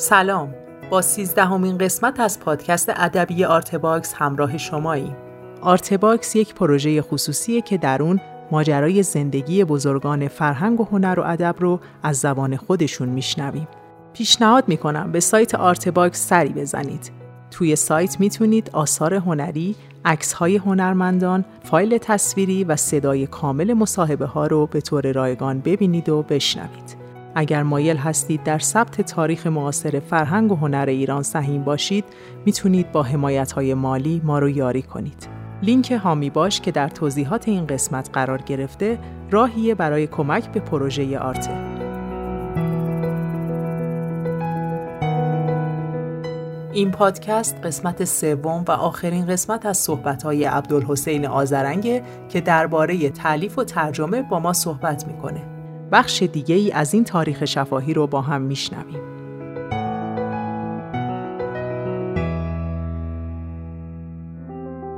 سلام. با سیزدهمین قسمت از پادکست ادبی آرتباکس همراه شماییم آرتباکس یک پروژه خصوصیه که در اون ماجرای زندگی بزرگان فرهنگ و هنر و ادب رو از زبان خودشون میشنویم. پیشنهاد می‌کنم به سایت آرتباکس سری بزنید. توی سایت می‌تونید آثار هنری، های هنرمندان، فایل تصویری و صدای کامل مصاحبه ها رو به طور رایگان ببینید و بشنوید. اگر مایل هستید در ثبت تاریخ معاصر فرهنگ و هنر ایران سهیم باشید می‌تونید با حمایت های مالی ما رو یاری کنید. لینک هامی باش که در توضیحات این قسمت قرار گرفته راهیه برای کمک به پروژه آرته. این پادکست قسمت سوم و آخرین قسمت از صحبت‌های عبدالحسین آزرنگه که درباره تعلیف و ترجمه با ما صحبت می‌کنه. بخش دیگه ای از این تاریخ شفاهی رو با هم میشنویم.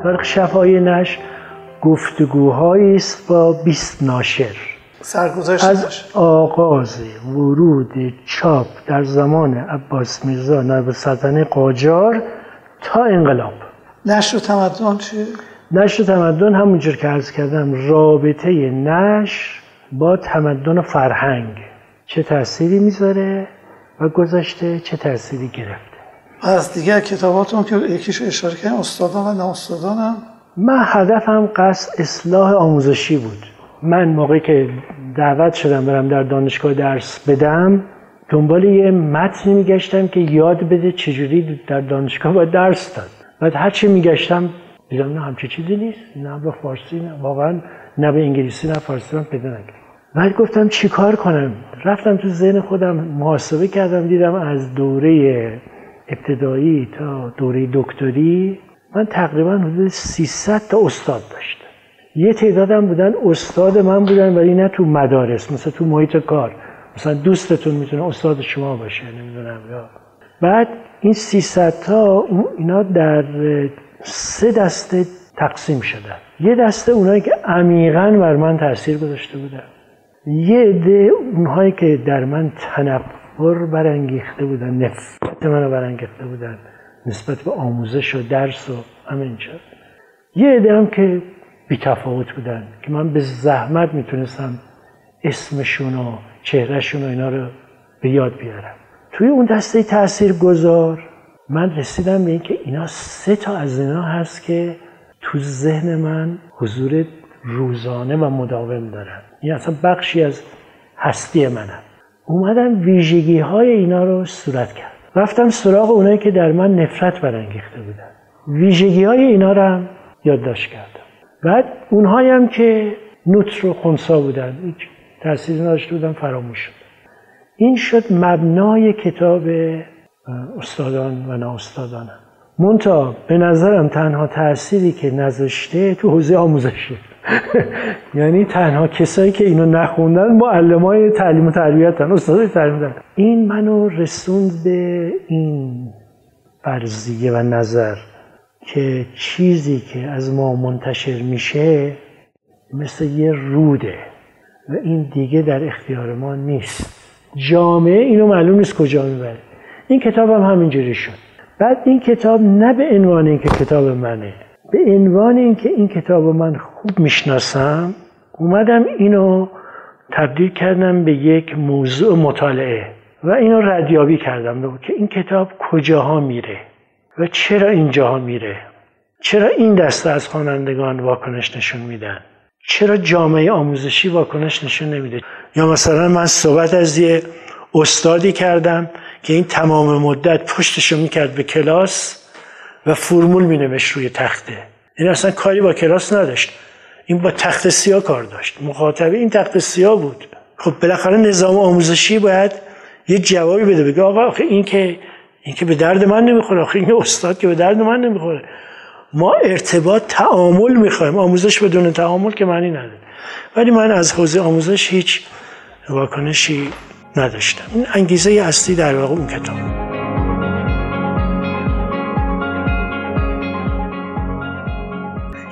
تاریخ شفاهی نش گفتگوهایی است با 20 ناشر سرگذشت از آغاز ورود چاپ در زمان عباس میرزا نایب سلطنه قاجار تا انقلاب نشر و تمدن چی؟ نشر و تمدن همونجور که عرض کردم رابطه نشر با تمدن و فرهنگ چه تأثیری می‌ذاره و گذشته چه تأثیری گرفته؟ از دیگر کتاباتون که یکیش اشاره کردن استادان و نه من هدفم قصد اصلاح آموزشی بود. من موقعی که دعوت شدم برم در دانشگاه درس بدم دنبال یه متنی میگشتم که یاد بده چجوری در دانشگاه باید درس داد. بعد هرچی میگشتم دیدم نه همچی چیزی نیست نه به فارسی نه واقعا نه به انگلیسی نه فارسی من پیدا نکردم. بعد گفتم چیکار کنم؟ رفتم تو ذهن خودم محاسبه کردم دیدم از دوره ابتدایی تا دوره دکتری من تقریبا حدود 300 تا استاد داشتم. یه تعدادم بودن استاد من بودن ولی نه تو مدارس مثلا تو محیط کار. مثلا دوستتون می‌تونه استاد شما باشه نمی‌دونم یا. بعد این 300 تا اینا در سه دسته تقسیم شدن یه دسته اونایی که عمیقا بر من تاثیر گذاشته بودن. یه عده اونهایی که در من تنفر برانگیخته بودن نفرت منو برانگیخته بودن نسبت به آموزش و درس و همین یه عده هم که بی تفاوت بودن که من به زحمت می‌تونستم اسمشون و چهرهشون و اینا رو به یاد بیارم. توی اون دسته تأثیر گذار من رسیدم به اینکه اینا سه تا از اینا هست که تو ذهن من حضور روزانه و مداوم دارن. این اصلا بخشی از هستی منم اومدم ویژگی های اینا رو صورت کرد. رفتم سراغ اونایی که در من نفرت برانگیخته بودن. ویژگی های اینا رو هم یادداشت کردم. بعد اونهایی هم که نوتر و خونسا بودن هیچ تاثیر نداشته بودن فراموش شد. این شد مبنای کتاب استادان و نااستادانم. مونتا به نظرم تنها تأثیری که نذاشته تو حوزه آموزشه یعنی تنها کسایی که اینو نخوندن معلمای تعلیم و تربیتن استادای تعلیم این منو رسوند به این فرضیه و نظر که چیزی که از ما منتشر میشه مثل یه روده و این دیگه در اختیار ما نیست. جامعه اینو معلوم نیست کجا می‌بره. این کتاب هم همینجوری شد. بعد این کتاب نه به عنوان اینکه کتاب منه. به عنوان اینکه این کتاب من خوب می‌شناسم اومدم اینو تبدیل کردم به یک موضوع مطالعه و اینو ردیابی کردم. که این کتاب کجاها میره و چرا اینجاها میره؟ چرا این دسته از خوانندگان واکنش نشون میدن؟ چرا جامعه آموزشی واکنش نشون نمیده؟ یا مثلا من صحبت از یه استادی کردم که این تمام مدت پشتشو می‌کرد به کلاس و فرمول مینوشت روی تخته. این اصلا کاری با کلاس نداشت. این با تخت سیاه کار داشت. مخاطبه این تخت سیاه بود. خب بالاخره نظام آموزشی باید یه جوابی بده. بگه آقا آخه این که این که به درد من نمی‌خوره. آخه این استاد که به درد من نمی‌خوره. ما ارتباط تعامل می‌خوایم. آموزش بدون تعامل که معنی نداره. ولی من از حوزه آموزش هیچ واکنشی نداشتم. این انگیزه اصلی در واقع اون کتاب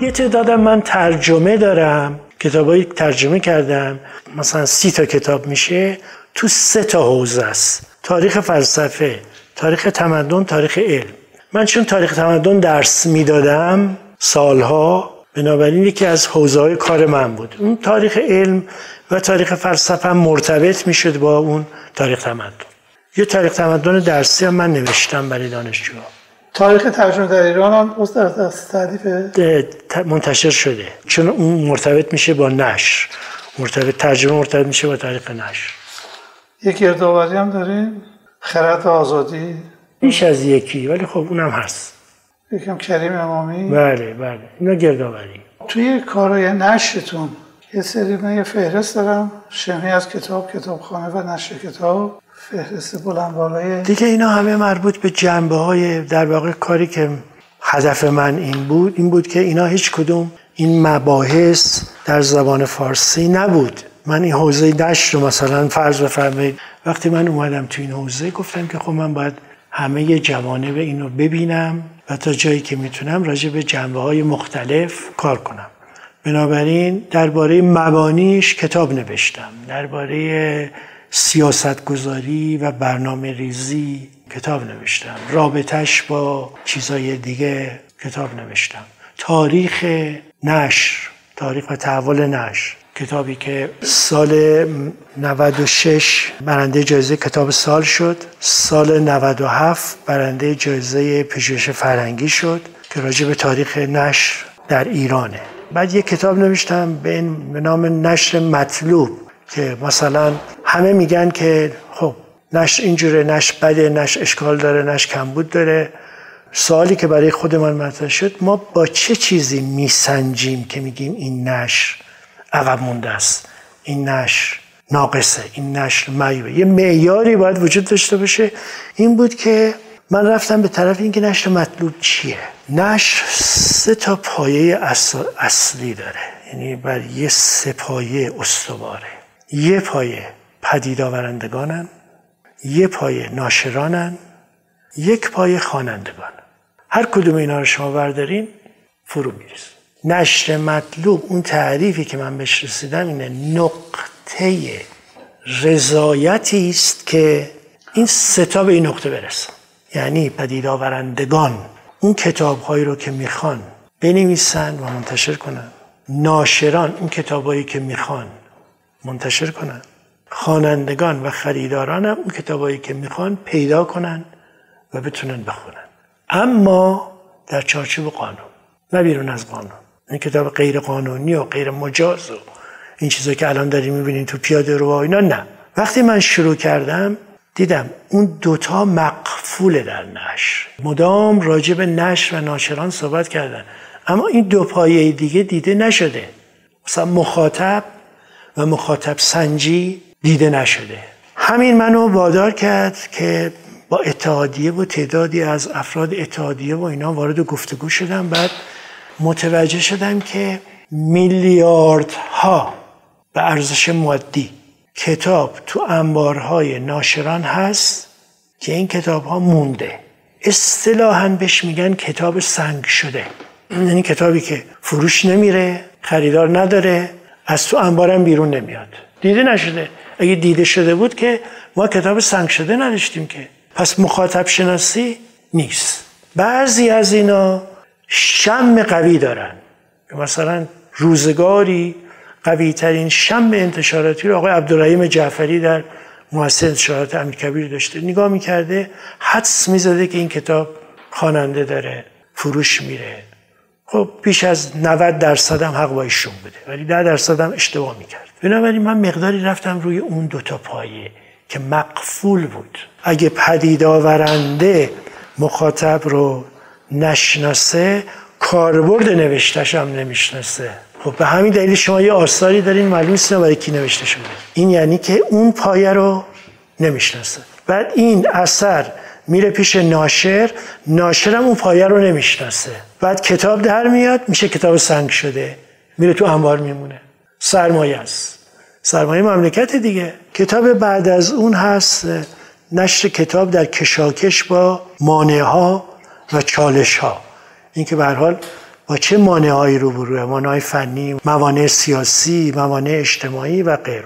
یه تعدادم من ترجمه دارم کتابایی ترجمه کردم. مثلا سی تا کتاب میشه. تو سه تا حوزه است. تاریخ فلسفه تاریخ تمدن تاریخ علم. من چون تاریخ تمدن درس می‌دادم سالها بنابراین یکی از حوزه های کار من بود. اون تاریخ علم و تاریخ فلسفه مرتبط می‌شد با اون تاریخ تمدن. یه تاریخ تمدن درسی هم من نوشتم برای دانشجوها. تاریخ ترجمه در ایران هم تعریف منتشر شده. چون اون مرتبط میشه با نشر. مرتبط ترجمه مرتبط میشه با تاریخ نشر. یک گردآوری هم داریم. خرد آزادی. بیش از یکی ولی خب اونم هست. یکم کریم امامی. بله بله. اینا گردآوری. توی کارهای نشرتون یه سری من یه فهرست دارم. شمه از کتاب کتابخانه و نشر کتاب. فهرست بلند بالای دیگه اینا همه مربوط به جنبه های در واقع کاری که هدف من این بود. این بود که اینا هیچ کدوم این مباحث در زبان فارسی نبود. من این حوزه دشت رو مثلا فرض بفرمایید. وقتی من اومدم تو این حوزه گفتم که خب من باید همه جوانب اینو ببینم و تا جایی که می‌تونم راجع به جنبه های مختلف کار کنم. بنابراین درباره مبانیش کتاب نوشتم. درباره سیاست گذاری و برنامه ریزی کتاب نوشتم. رابطش با چیزای دیگه کتاب نوشتم. تاریخ نشر تاریخ و تحول نشر. کتابی که سال 96 برنده جایزه کتاب سال شد. سال 97 برنده جایزه پژوهش فرهنگی شد که راجع به تاریخ نشر در ایرانه. بعد یک کتاب نوشتم به نام نشر مطلوب که مثلا همه میگن که خب نشر اینجوره نشر بده نشر اشکال داره نشر کمبود داره. سوالی که برای خود من مطرح شد ما با چه چیزی میسنجیم که میگیم این نشر؟ عقب مونده است. این نشر ناقصه این نشر معیوبه یه معیاری باید وجود داشته باشه. این بود که من رفتم به طرف اینکه نشر مطلوب چیه. نشر سه تا پایه اصلی داره. یعنی بر یه سه پایه استواره. یه پایه پدید آورندگانن. یه پایه ناشرانن. یک پایه خوانندگان. هر کدوم اینا رو شما بردارین فرو می‌رسید نشر مطلوب اون تعریفی که من بهش رسیدم اینه نقطه رضایتی است که این ستا به این نقطه برسن یعنی پدید آورندگان اون کتاب هایی رو که می‌خوان بنویسن و منتشر کنن. ناشران اون کتابهایی که می‌خوان منتشر کنن. خوانندگان و خریداران هم اون کتابهایی که می‌خوان پیدا کنن و بتونن بخونن. اما در چارچوب قانون نه بیرون از قانون. این کتاب غیر قانونی و غیر مجاز و این چیزا که الان داریم می‌بینیم تو پیاده رو اینا نه. وقتی من شروع کردم دیدم اون دوتا مقفول در نشر. مدام راجع به نشر و ناشران صحبت کردن. اما این دو پایه دیگه دیده نشده. مثلا مخاطب و مخاطب سنجی دیده نشده. همین منو وادار کرد که با اتحادیه و تعدادی از افراد اتحادیه و اینا وارد گفتگو شدم. بعد متوجه شدم که میلیاردها به ارزش مادی کتاب تو انبارهای ناشران هست که این کتاب ها مونده. اصطلاحا بهش میگن کتاب سنگ شده. یعنی کتابی که فروش نمیره خریدار نداره از تو انبارم بیرون نمیاد. دیده نشده. اگه دیده شده بود که ما کتاب سنگ شده نداشتیم که. پس مخاطب شناسی نیست. بعضی از اینا شم قوی دارن. مثلا روزگاری قوی ترین شم انتشاراتی رو آقای عبدالرحیم جعفری در مؤسسه انتشارات امیرکبیر داشته. نگاه می‌کرده حدس می‌زده که این کتاب خواننده داره فروش میره. خب بیش از 90 درصد هم حق با ایشون بوده ولی 10 درصد هم اشتباه می‌کرد. بنابراین من مقداری رفتم روی اون دوتا پایه که مقفول بود. اگه پدید آورنده مخاطب رو نشناسه کاربرد نوشتش هم نمی‌شناسه. خب به همین دلیل شما یه آثاری دارین معلوم نیست برای کی نوشته شده این یعنی که اون پایه رو نمی‌شناسه. بعد این اثر میره پیش ناشر ناشرم اون پایه رو نمی‌شناسه. بعد کتاب در میاد میشه کتاب سنگ شده. میره تو انبار میمونه. سرمایه است. سرمایه مملکت دیگه. کتاب بعد از اون هست نشر کتاب در کشاکش با مانع ها و چالش ها این که به حال با چه مانعهایی روبروه مانع فنی موانع سیاسی موانع اجتماعی و غیره.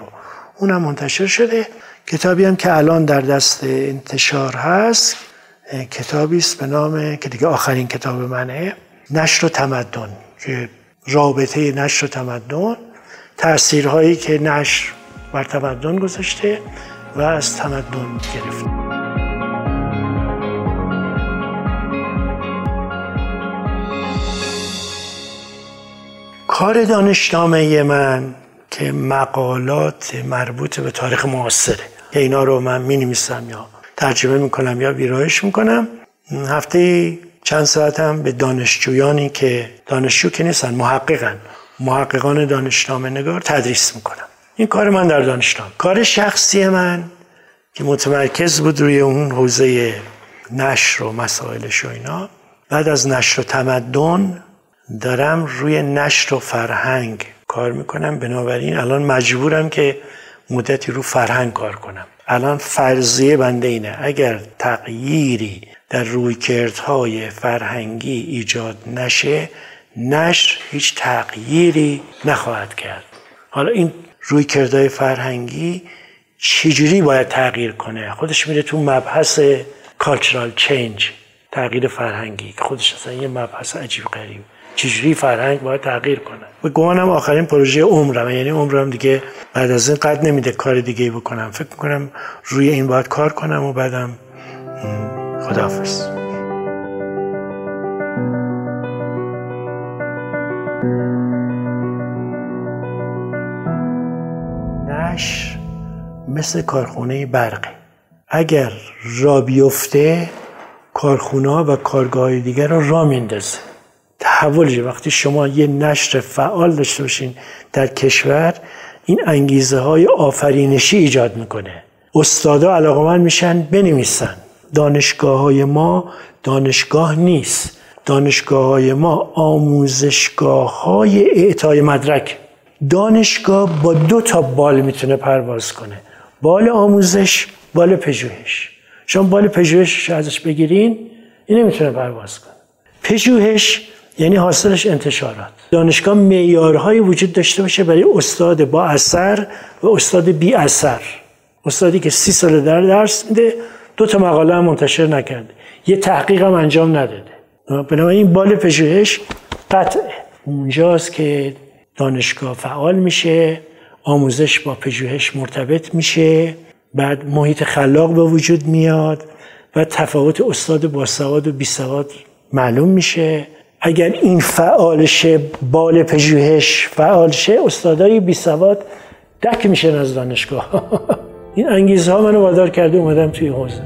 اونم منتشر شده. کتابی هم که الان در دست انتشار هست کتابی است به نام که دیگه آخرین کتاب منه نشر و تمدن که رابطه نشر و تمدن تاثیرهایی که نشر بر تمدن گذاشته و از تمدن گرفته. کار دانشنامه من که مقالات مربوط به تاریخ معاصره. که اینا رو من می نویسم یا ترجمه می‌کنم یا ویرایش می‌کنم. هفته چند ساعتم به دانشجویانی که دانشجو که نیستن محققن محققان دانشنامه نگار تدریس می‌کنم. این کار من در دانشنامه کار شخصی من که متمرکز بود روی اون حوزه نشر و مسائلش و اینا بعد از نشر و تمدن دارم روی نشر و فرهنگ کار می‌کنم. بنابراین الان مجبورم که مدتی رو فرهنگ کار کنم. الان فرضیه بنده اینه اگر تغییری در رویکردهای فرهنگی ایجاد نشه نشر هیچ تغییری نخواهد کرد. حالا این رویکردهای فرهنگی چجوری باید تغییر کنه؟ خودش میره تو مبحث کالچرال چینج تغییر فرهنگی که خودش اصلا یه مبحث عجیب غریب. چجوری فرهنگ باید تغییر کنه. و گمانم آخرین پروژه عمرم یعنی عمرم دیگه بعد از این قد نمیده کار دیگه بکنم. فکر می‌کنم روی این باید کار کنم و بعدم خداحافظ. مثل کارخونه برقه اگر را بیفته کارخونه و کارگاه دیگر را را میندازه تحول وقتی شما یه نشر فعال داشته باشین در کشور این انگیزه های آفرینشی ایجاد می‌کنه. استادا علاقه من میشن بنویسن. دانشگاه های ما دانشگاه نیست. دانشگاه های ما آموزشگاه های اعطای مدرک. دانشگاه با دو تا بال می‌تونه پرواز کنه. بال آموزش بال پژوهش. شما بال پژوهش ازش بگیرین این نمی‌تونه پرواز کنه. پژوهش یعنی حاصلش انتشارات. دانشگاه معیارهایی وجود داشته باشه برای استاد با اثر و استاد بی اثر. استادی که سی سال در درس میده دو تا مقاله هم منتشر نکرده. یه تحقیق هم انجام نداده. بنابراین بال پژوهش قطعه. اونجاست که دانشگاه فعال میشه آموزش با پژوهش مرتبط میشه بعد محیط خلاق به وجود میاد و تفاوت استاد با سواد و بی سواد معلوم میشه. اگر این فعال شه بال پژوهش فعال شه استادای بی سواد دک میشن از دانشگاه. این انگیزه ها منو وادار کرده اومدم توی حوزه.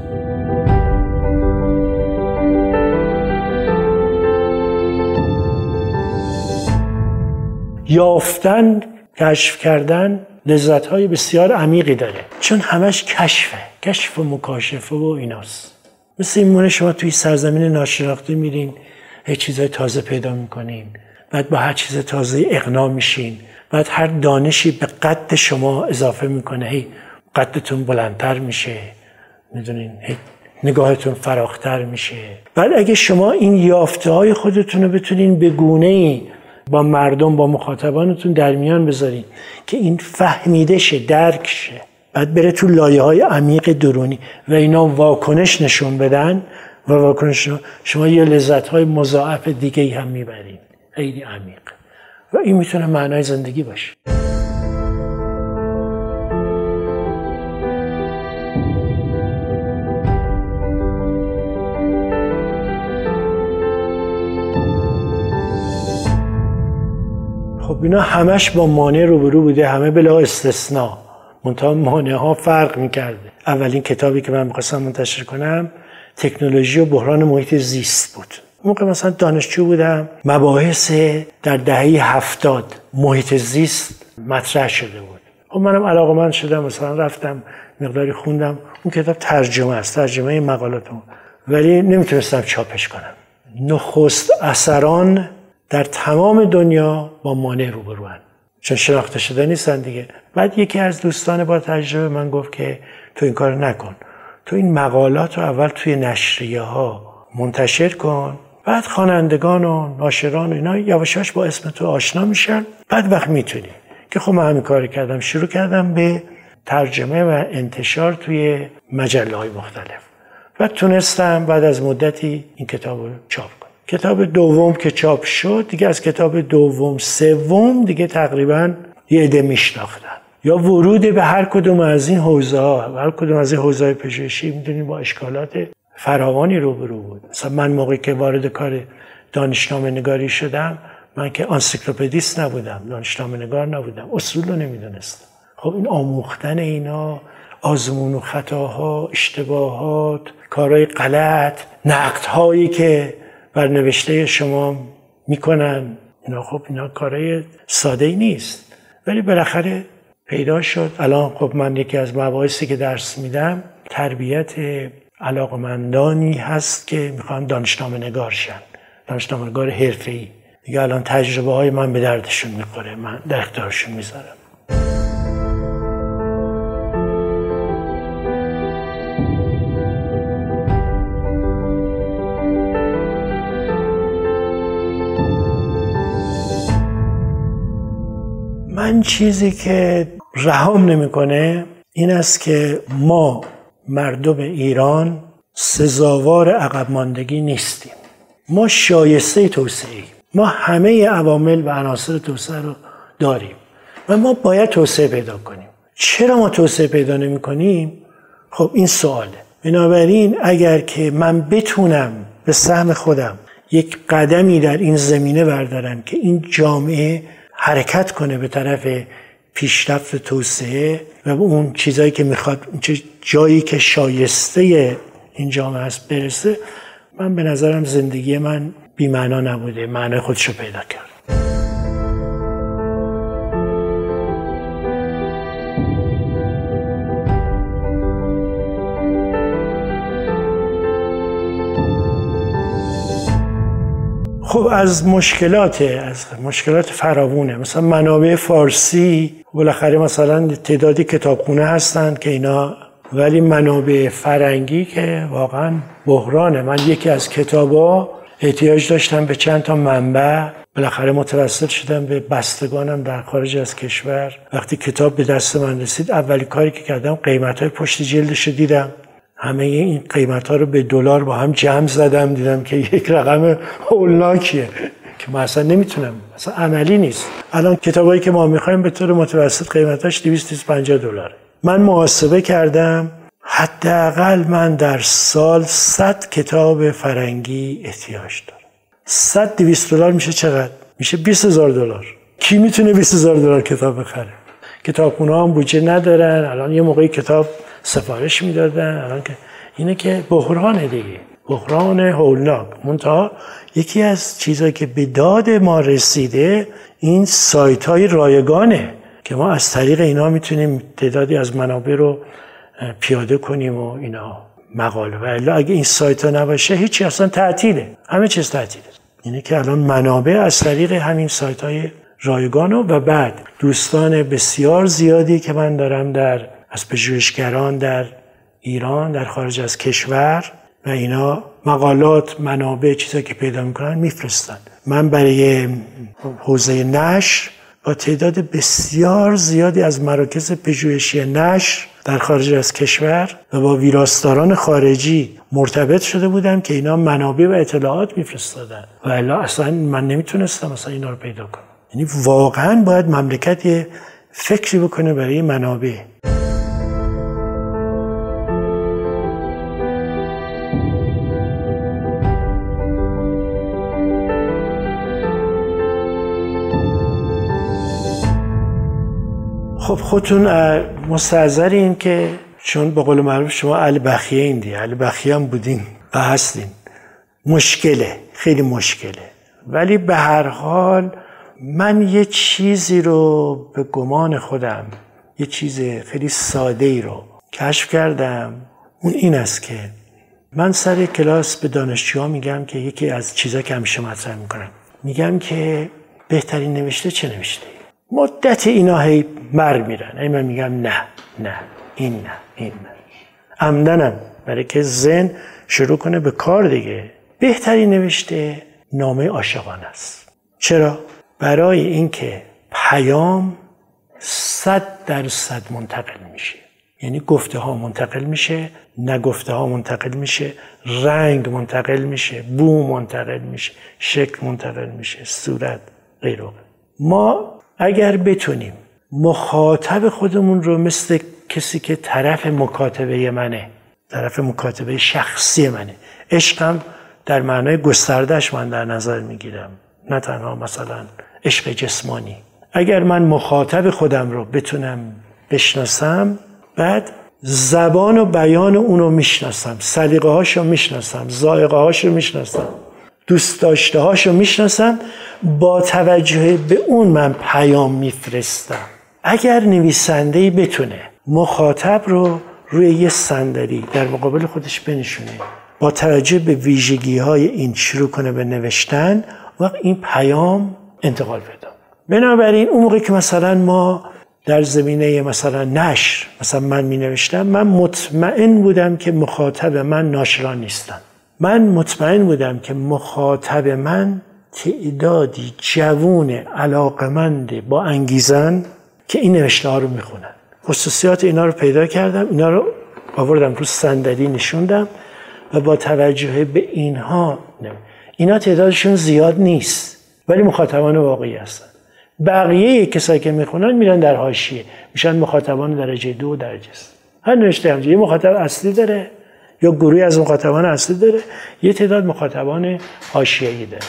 یافتن کشف کردن لذت های بسیار عمیقی داره. چون همش کشفه. کشف و مکاشفه و ایناست. مثل این مونه شما توی سرزمین ناشناخته میرین. یه چیزای تازه پیدا می‌کنین. بعد با هر چیز تازه اقنا میشین. بعد هر دانشی به قد شما اضافه می‌کنه. هی قدتون بلندتر میشه. می‌دونین؟ هی نگاهتون فراختر میشه. بعد اگه شما این یافته های خودتون رو بتونین به گونه ای با مردم با مخاطبانتون در میان بذارین که این فهمیده شه درک شه. بعد بره تو لایه های عمیق درونی و اینا واکنش نشون بدن. و واکنش شما یه لذت های مضاعف دیگه ای هم می‌برین خیلی عمیق. و این می‌تونه معنای زندگی باشه. خب اینا همش با مانع روبرو بوده. همه بلا استثناء. منتها مانع ها فرق می‌کرده. اولین کتابی که من می‌خواستم منتشر کنم تکنولوژی و بحران محیط زیست بود. موقع مثلا دانشجو بودم. مباحث در دهه هفتاد محیط زیست مطرح شده بود. خب منم علاقه من شدم مثلا رفتم مقداری خوندم. اون کتاب ترجمه است ترجمه مقالات ولی نمی‌تونستم چاپش کنم. نخست اثران در تمام دنیا با مانع روبروان چون شناخته شده نیستن دیگه. بعد یکی از دوستان با تجربه من گفت که تو این کار نکن. تو این مقالات رو اول توی نشریه ها منتشر کن بعد خوانندگان و ناشران و اینا یواشاش با اسم تو آشنا میشن. بعد وقت می‌تونی. که خب من همین کار کردم شروع کردم به ترجمه و انتشار توی مجله های مختلف. و تونستم بعد از مدتی این کتاب رو چاپ کنم. کتاب دوم که چاپ شد دیگه از کتاب دوم سوم دیگه تقریبا یه عده میشناختن. یا ورود به هر کدوم از این حوزه ها هر کدوم از این حوزه پژوهشی می‌دونید با اشکالات فراوانی روبرو بود. مثلا من موقعی که وارد کار دانشنامه نگاری شدم من که encyclopedist نبودم دانشنامه نگار نبودم اصول رو نمی‌دونستم. خب این آموختن اینا آزمون و خطاها اشتباهات کارهای غلط نقدهایی که بر نوشته شما می‌کنن اینا خب اینا کارهای ساده ای نیست. ولی بالاخره پیدا شد. الان خب من یکی از مباحثی که درس میدم تربیت علاقمندانی هست که می‌خوان دانشنامه نگار شن. دانشنامه نگار حرفه ای دیگه الان تجربه های من به دردشون می‌خوره. من در اختیارشون می‌ذارم. من چیزی که رهام نمی‌کنه این است که ما مردم ایران سزاوار عقب ماندگی نیستیم. ما شایسته توسعه ما همه عوامل و عناصر توسعه رو داریم و ما باید توسعه پیدا کنیم. چرا ما توسعه پیدا نمی کنیم؟ خب این سواله. بنابراین اگر که من بتونم به سهم خودم یک قدمی در این زمینه بردارم که این جامعه حرکت کنه به طرف پیشرفت توسعه و اون چیزایی که می‌خواد جایی که شایسته این جامعه هست برسه من به نظرم زندگی من بیمعنا نبوده معنای خودشو پیدا کرد. خب از مشکلات از مشکلات فراوونه. مثلا منابع فارسی بالاخره مثلا تعدادی کتابخونه هستند که اینا ولی منابع فرنگی که واقعا بحرانه. من یکی از کتابا احتیاج داشتم به چند تا منبع. بالاخره متوسل شدم به بستگانم در خارج از کشور. وقتی کتاب به دست من رسید اولی کاری که کردم قیمت های پشت جلدش دیدم. همه این قیمت ها رو به دلار با هم جمع زدم. دیدم که یک رقم هولناکیه. که ما اصلا نمی‌تونم اصلا عملی نیست. الان کتابایی که ما می‌خوایم به طور متوسط قیمتاش 250 دلاره. من محاسبه کردم حداقل من در سال 100 کتاب فرنگی احتیاج دارم. 100 200 دلار میشه چقدر؟ میشه 20 هزار دلار. کی می‌تونه 20 هزار دلار کتاب بخره؟ کتابخونه هم بودجه ندارن. الان یه موقعی کتاب سفارش می‌دادن. الان که اینه که بحران دیگه. بحران هولناک. منتها یکی از چیزهایی که به داد ما رسیده این سایت های رایگانه که ما از طریق اینا می‌تونیم تعدادی از منابع رو پیاده کنیم و اینا مقاله. و اگه این سایت ها نباشه هیچی اصلا تعطیله. همه چیز تعطیله. اینه که الان منابع از طریق همین سایت های رایگان و بعد دوستان بسیار زیادی که من دارم در از پژوهشگران در ایران در خارج از کشور و اینا مقالات منابع چیزایی که پیدا می‌کنن میفرستن. من برای حوزه نشر با تعداد بسیار زیادی از مراکز پژوهشی نشر در خارج از کشور و با ویراستاران خارجی مرتبط شده بودم که اینا منابع و اطلاعات میفرستادن. و الا اصلا من نمی‌تونستم اصلا اینا رو پیدا کنم. یعنی واقعا باید مملکت یه فکری بکنه برای منابع. خب خودتون مستحضرین که چون به قول معروف شما اهل بخیه این دی اهل بخیه هم بودین و هستین. مشکله خیلی مشکله. ولی به هر حال من یه چیزی رو به گمان خودم یه چیز خیلی ساده ای رو کشف کردم. اون این است که من سر کلاس به دانشجوها میگم که یکی از چیزا که همیشه مطرح می‌کنم میگم که بهترین نوشته چه نوشته؟ مدت اینا هی مر میرن ای من میگم نه نه این نه این نه. عمدنم برای که زن شروع کنه به کار دیگه. بهتری نوشته نامه عاشقانه است. چرا؟ برای اینکه پیام صد درصد منتقل میشه. یعنی گفته ها منتقل میشه نگفته ها منتقل میشه رنگ منتقل میشه بو منتقل میشه شکل منتقل میشه صورت غیر ما اگر بتونیم مخاطب خودمون رو مثل کسی که طرف مکاتبه منه طرف مکاتبه شخصی منه. عشقم در معنای گستردهش من در نظر می‌گیرم. نه تنها مثلا عشق جسمانی. اگر من مخاطب خودم رو بتونم بشناسم بعد زبان و بیان اونو می‌شناسم سلیقه هاشو می‌شناسم زائقه هاشو می‌شناسم. دوست داشته هاشو می‌شناسم با توجه به اون من پیام میفرستم. اگر نویسنده بتونه مخاطب رو روی یه صندلی در مقابل خودش بنشونه با توجه به ویژگی های این شروع کنه به نوشتن وقت این پیام انتقال پیدا بنابراین اون موقع که مثلا ما در زمینه مثلا نشر مثلا من می نوشتم من مطمئن بودم که مخاطب من ناشران نیستن. من مطمئن بودم که مخاطب من تعدادی جوون علاقمند با انگیزن که این نوشته ها رو می‌خونن. خصوصیات اینا رو پیدا کردم اینا رو آوردم رو صندلی نشوندم و با توجه به اینها اینا تعدادشون زیاد نیست ولی مخاطبان واقعی هستن. بقیه کسایی که می‌خونن میرن در حاشیه میشن مخاطبان درجه دو و درجه سه. هر نوشته هم یه مخاطب اصلی داره. یا گروهی از مخاطبان اصلی داره یه تعداد مخاطبان حاشیه‌ای داره.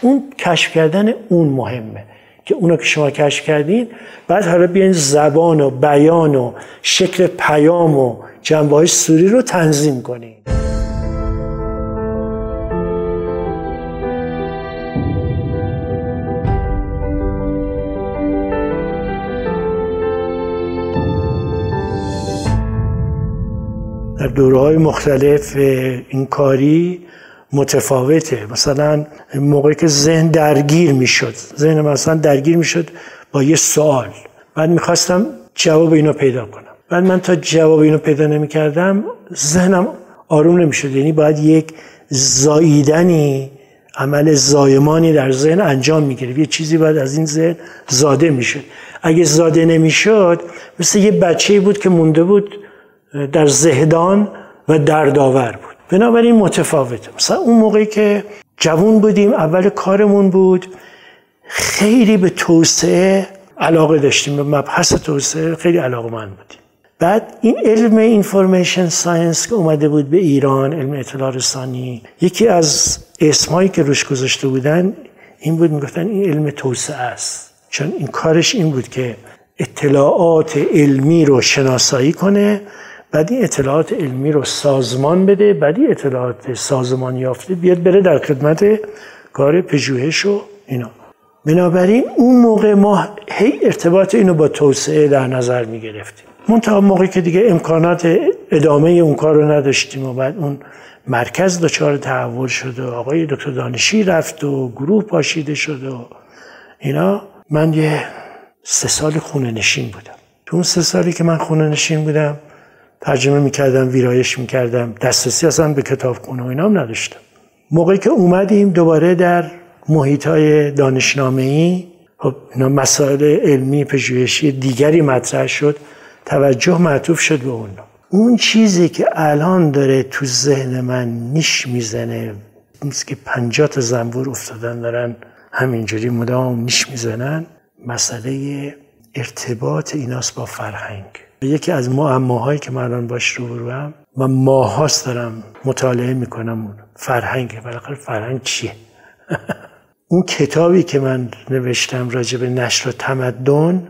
اون کشف کردن اون مهمه که اونو که شما کشف کردین بعد حالا بیاین زبان و بیان و شکل پیام و جنبه سوری رو تنظیم کنین. در دوره های مختلف این کاری متفاوته. مثلا موقعی که ذهن درگیر می‌شد ذهن مثلا درگیر می‌شد با یه سوال. بعد می‌خواستم جواب اینو پیدا کنم. بعد من تا جواب اینو پیدا نمی‌کردم ذهنم آروم نمی‌شد. یعنی باید یک زاییدنی عمل زایمانی در ذهن انجام می‌گیره یه چیزی باید از این ذهن زاده می‌شد. اگه زاده نمی‌شد مثل یه بچه بود که مونده بود در زهدان و دردآور بود. بنابراین متفاوته مثلا اون موقعی که جوون بودیم اول کارمون بود خیلی به توسعه علاقه داشتیم. به مبحث توسعه خیلی علاقه مند بودیم. بعد این علم information science که اومده بود به ایران علم اطلاع رسانی یکی از اسمایی که روش گذاشته بودن این بود می‌گفتن این علم توسعه است. چون این کارش این بود که اطلاعات علمی رو شناسایی کنه بعد این اطلاعات علمی رو سازمان بده بعد این اطلاعات سازمان یافته بیاد بره در خدمت کار پژوهش و اینا. بنابراین اون موقع ما هی ارتباط اینو با توسعه در نظر می گرفتیم. منتها موقعی که دیگه امکانات ادامه اون کار رو نداشتیم و بعد اون مرکز دچار تحول شد و آقای دکتر دانشی رفت و گروه پاشیده شد و اینا. من یه سه سال خونه نشین بودم. تو اون سه سالی که من خونه نشین بودم ترجمه می‌کردم ویرایش می‌کردم دسترسی اصلا به کتاب خونه و اینام نداشتم. موقعی که اومدیم دوباره در محیط های دانشنامه ای خب اینا مسائل علمی پژوهشی دیگری مطرح شد توجه معطوف شد به اون اون چیزی که الان داره تو ذهن من نیش می‌زنه مثل که پنجات زنبور افتادن دارن همینجوری مدام نیش می‌زنن مسئله ارتباط ایناست با فرهنگ. یکی از معماهایی که من الان باش رو هم و ماهاست دارم مطالعه می‌کنم اون فرهنگ. بالاخره فرهنگ چیه؟ اون کتابی که من نوشتم راجع به نشر و تمدن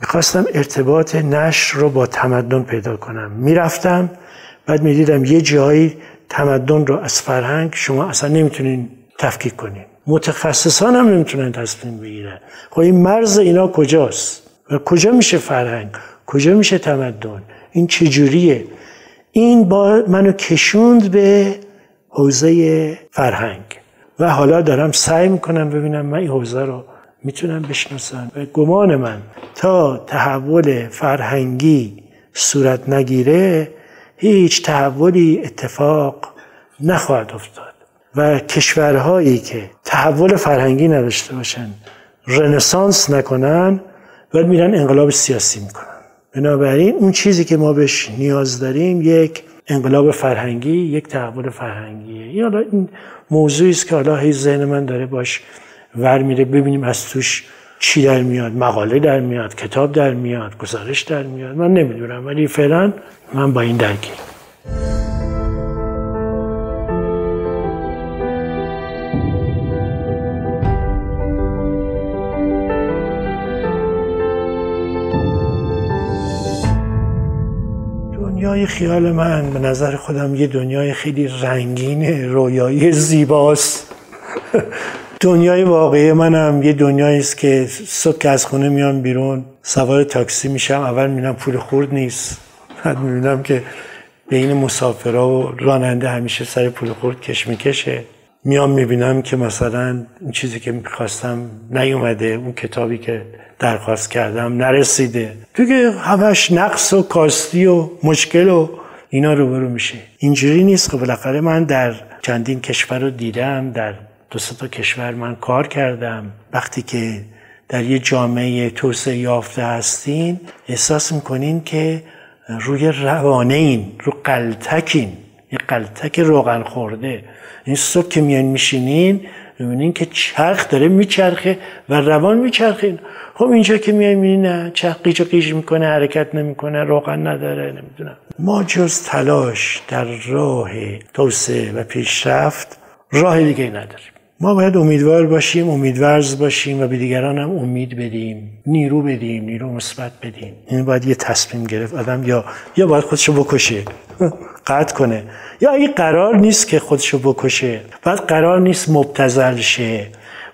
می‌خواستم ارتباط نشر رو با تمدن پیدا کنم. می‌رفتم بعد می‌دیدم یه جایی تمدن رو از فرهنگ شما اصلا نمی‌تونین تفکیک کنین. متخصصان هم نمی‌تونن تصمیم بگیرن. خب این مرز اینا کجاست و کجا میشه فرهنگ؟ کجا میشه تمدن؟ این چجوریه؟ این با منو کشوند به حوزه فرهنگ. و حالا دارم سعی می‌کنم ببینم من این حوزه رو می‌تونم بشناسم. و گمان من تا تحول فرهنگی صورت نگیره هیچ تحولی اتفاق نخواهد افتاد. و کشورهایی که تحول فرهنگی نداشته باشن رنسانس نکنن بعد میرن انقلاب سیاسی می‌کنن. بنابراین اون چیزی که ما بهش نیاز داریم یک انقلاب فرهنگی یک تحول فرهنگیه. این حالا این موضوعی است که حالا هی ذهن من داره باش ور میره ببینیم از توش چی در میاد. مقاله در میاد کتاب در میاد گزارش در میاد. من نمی‌دونم ولی فعلا من با این درگیر دنیای خیال من به نظر خودم یه دنیای خیلی رنگین رویایی زیباست. دنیای واقعی منم یه دنیایی است که صبح که از خونه میام بیرون سوار تاکسی میشم اول می‌بینم پول خورد نیست. بعد می‌بینم که بین مسافرها و راننده همیشه سر پول خورد کش می‌کشه. میام می‌بینم که مثلا این چیزی که می‌خواستم نیومده اون کتابی که درخواست کردم نرسیده. تو که همش نقص و کاستی و مشکل و اینا روبرو میشه اینجوری نیست. که بالاخره من در چندین کشور رو دیدم در دو تا کشور من کار کردم. وقتی که در یه جامعه توسعه یافته هستین احساس می‌کنین که روی روانه این رو قلتکین. یه قلتک روغن خورده. این صبح که میان میشینین می‌بینین که چرخ داره میچرخه و روان میچرخین خب اینجا که میای می‌بینین نه چرخ قیچ و قیچ می‌کنه حرکت نمی‌کنه روغن نداره نمی‌دونم. ما جز تلاش در راه توسعه و پیشرفت راه دیگه نداریم. ما باید امیدوار باشیم امیدورز باشیم و به دیگران هم امید بدیم نیرو بدیم نیرو مثبت بدیم. این باید یه تصمیم گرفت آدم یا یا باید خودشو بکشه. قطع کنه. یا اگه قرار نیست که خودشو بکشه. بعد قرار نیست مبتزل شه.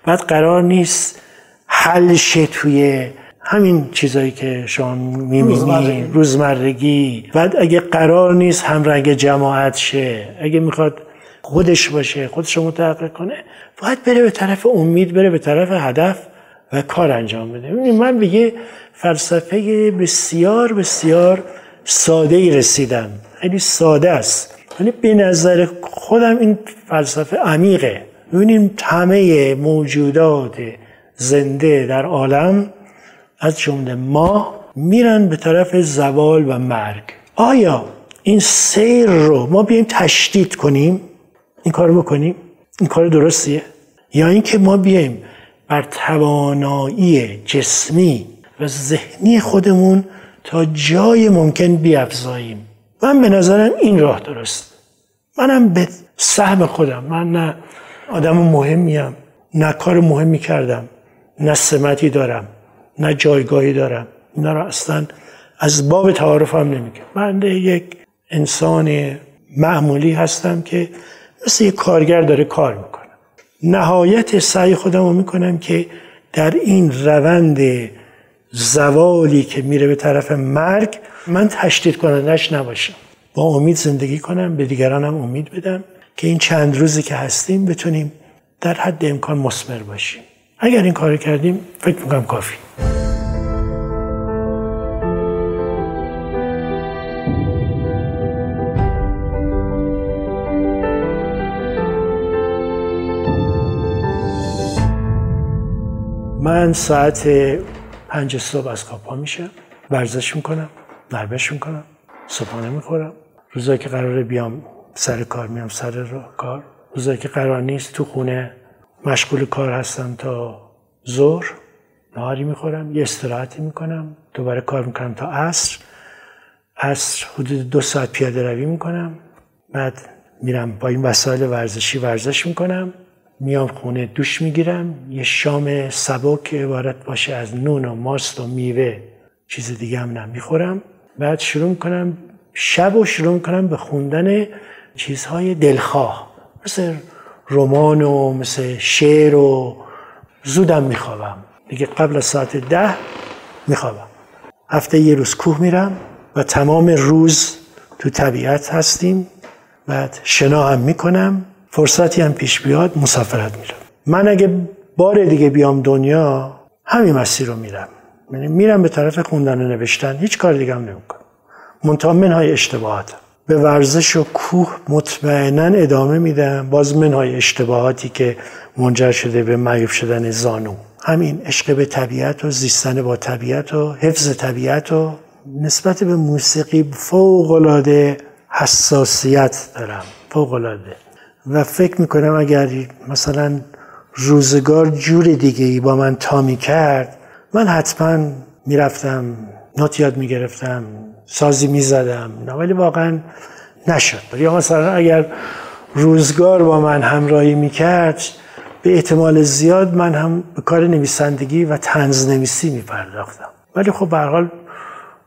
بعد قرار نیست حل شه توی همین چیزایی که شما می‌بینید روزمرگی. بعد اگه قرار نیست هم رنگ جماعت شه. اگه می‌خواد خودش باشه خودش رو متحقق کنه باید بره به طرف امید بره به طرف هدف و کار انجام بده. من به یه فلسفه بسیار بسیار ساده ای رسیدم. خیلی ساده است. ولی به نظر خودم این فلسفه عمیقه. ببینیم همه موجودات زنده در عالم از جمله ما میرن به طرف زوال و مرگ. آیا این سیر رو ما بیایم تشدید کنیم؟ این کار بکنیم؟ این کار درستیه؟ یا اینکه ما بیایم بر توانایی جسمی و ذهنی خودمون تا جای ممکن بیافزاییم؟ من به نظرم این راه درست. منم به سهم خودم. من نه آدم مهمیم نه کار مهمی کردم نه سمتی دارم نه جایگاهی دارم. اینا رو اصلا از باب تعارف هم نمیگم. من یک انسان معمولی هستم که مثل یک کارگر داره کار می‌کنه. نهایت سعی خودم رو می‌کنم که در این روند زوالی که میره به طرف مرگ من تشدید کنندش نباشم. با امید زندگی کنم به دیگرانم امید بدم که این چند روزی که هستیم بتونیم در حد امکان مسمر باشیم. اگر این کار کردیم فکر می‌کنم کافی. من ساعت پنج صبح از خواب میشم ورزش می‌کنم نربش می‌کنم صبحانه می‌خورم. روزایی که قراره بیام سر کار میام سر کار. روزایی که قرار نیست تو خونه مشغول کار هستم تا ظهر نهاری می‌خورم یه استراحتی می‌کنم دوباره کار می‌کنم تا عصر. عصر حدود دو ساعت پیاده روی می‌کنم. بعد میرم با این وسایل ورزشی ورزش می‌کنم. میام خونه دوش می‌گیرم. یه شام سبک عبارت باشه از نون و ماست و میوه چیز دیگه هم نمی‌خورم بعد شروع می‌کنم شب و شروع می‌کنم به خوندن چیزهای دلخواه. مثل رمان و مثل شعر و زودم میخوابم. دیگه قبل از ساعت ده میخوابم. هفته یه روز کوه میرم و تمام روز تو طبیعت هستیم. بعد شنا هم می‌کنم. فرصتی هم پیش بیاد مسافرت میرم. من اگه بار دیگه بیام دنیا همین مسیر رو میرم. یعنی میرم به طرف خوندن و نوشتن. هیچ کار دیگه هم نمی‌کنم. منتها منهای اشتباهات. به ورزش و کوه مطمئنا ادامه میدم. باز منهای اشتباهاتی که منجر شده به معیوب شدن زانو. همین عشق به طبیعت و زیستن با طبیعت و حفظ طبیعت و نسبت به موسیقی فوق حساسیت دارم. فوق و فکر می‌کنم اگر مثلا روزگار جور دیگه ای با من تا کرد من حتما می‌رفتم نوت یاد می‌گرفتم سازی می‌زدم ولی واقعا نشد. یا مثلا اگر روزگار با من همراهی می‌کرد به احتمال زیاد من هم به کار نویسندگی و تنز نویسی میپرداختم. ولی خب به حال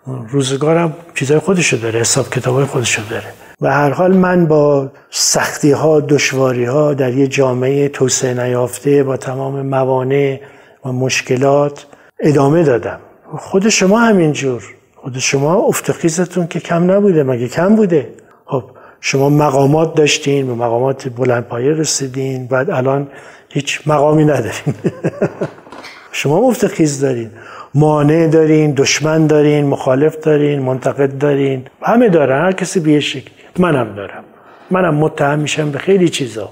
روزگارم چیزای خودشو داره حساب کتابای خودشو داره. و هر حال من با سختی ها دشواری ها در یه جامعه توسعه نیافته با تمام موانع و مشکلات ادامه دادم. خود شما همینجور. خود شما افتخیزتون که کم نبوده مگه کم بوده؟ خب شما مقامات داشتین به مقامات بلندپایه رسیدین بعد الان هیچ مقامی ندارین. شما افتخیز دارین. مانع دارین دشمن دارین مخالف دارین منتقد دارین. همه دارن هر کسی به شکل منم دارم. منم متهم میشم به خیلی چیزا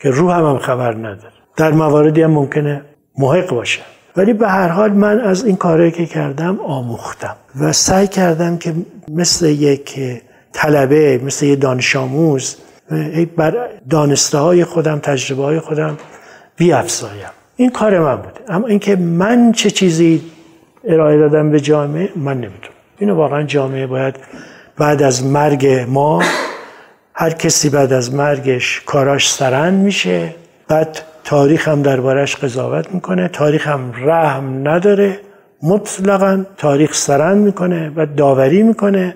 که روح هم, خبر نداره. در مواردی هم ممکنه محق باشم. ولی به هر حال من از این کارهایی که کردم آموختم. و سعی کردم که مثل یک طلبه مثل یک دانش آموز بر دانسته های خودم تجربه های خودم بیافزایم. این کار من بوده اما اینکه من چه چیزی ارائه دادم به جامعه من نمی‌دونم. اینو واقعا جامعه باید بعد از مرگ ما هر کسی بعد از مرگش کاراش سرند میشه. بعد تاریخ هم دربارش قضاوت می‌کنه. تاریخ هم رحم نداره. مطلقا تاریخ سرند می‌کنه و داوری می‌کنه.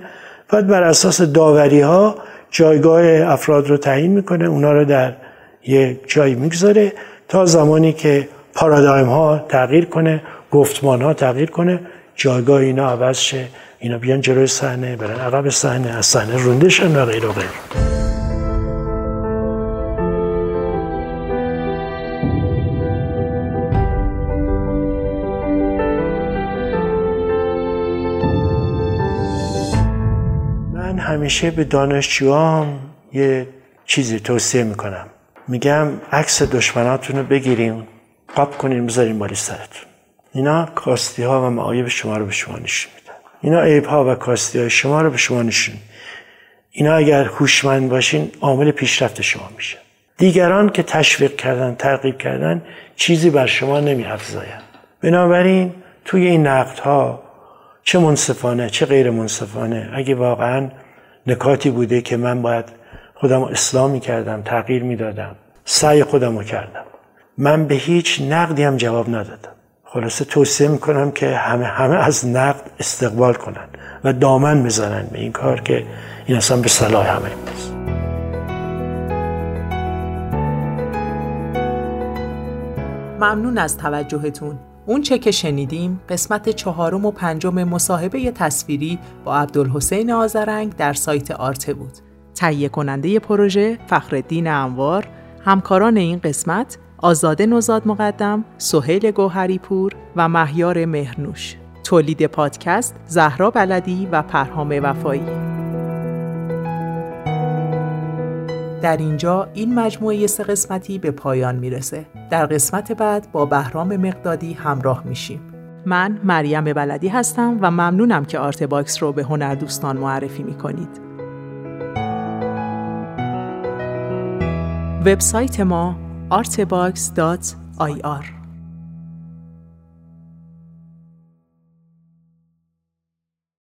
بعد بر اساس داوری ها جایگاه افراد رو تعیین می‌کنه. اونا رو در یه جایی می‌گذاره تا زمانی که پارادایم ها تغییر کنه. گفتمان ها تغییر کنه. جایگاه اینا عوض شه. اینا بیان جلوی صحنه برن عقب صحنه از صحنه رونده شن و غیر و غیر من همیشه به دانشجوام یه چیزی توصیه می‌کنم. میگم عکس دشمناتون رو بگیریم قاب کنیم بذاریم بالی سرتون. اینا کاستی ها و معایب شما رو به شما نشون میدن. اینا عیب ها و کاستی های شما رو به شما نشون اینا اگر هوشمند باشین عامل پیشرفت شما میشه. دیگران که تشویق کردن ترغیب کردن چیزی بر شما نمی افزاین بنابراین توی این نقد ها چه منصفانه چه غیر منصفانه اگه واقعا نکاتی بوده که من باید خودم اصلاح کردم تغییر می‌دادم سعی خودم رو کردم من به هیچ نقدی هم جواب ندادم. خلاصه توصیه می‌کنم که همه همه از نقد استقبال کنن و دامن بزنن به این کار که این اصلا به صلاح همه نیست. ممنون از توجهتون. اون چه که شنیدیم قسمت چهارم و پنجم مصاحبه تصویری با عبدالحسین آزرنگ در سایت آرته بود. تهیه کننده پروژه فخرالدین انوار. همکاران این قسمت آزاده نوزاد مقدم، سهیل گوهری پور و مهیار مهرنوش. تولید پادکست زهرا بلدی و پرهام وفایی. در اینجا این مجموعه سه قسمتی به پایان می‌رسه. در قسمت بعد با بهرام مقدادی همراه میشیم. من مریم بلدی هستم و ممنونم که آرت باکس رو به هنر دوستان معرفی می‌کنید. وبسایت ما artbox.ir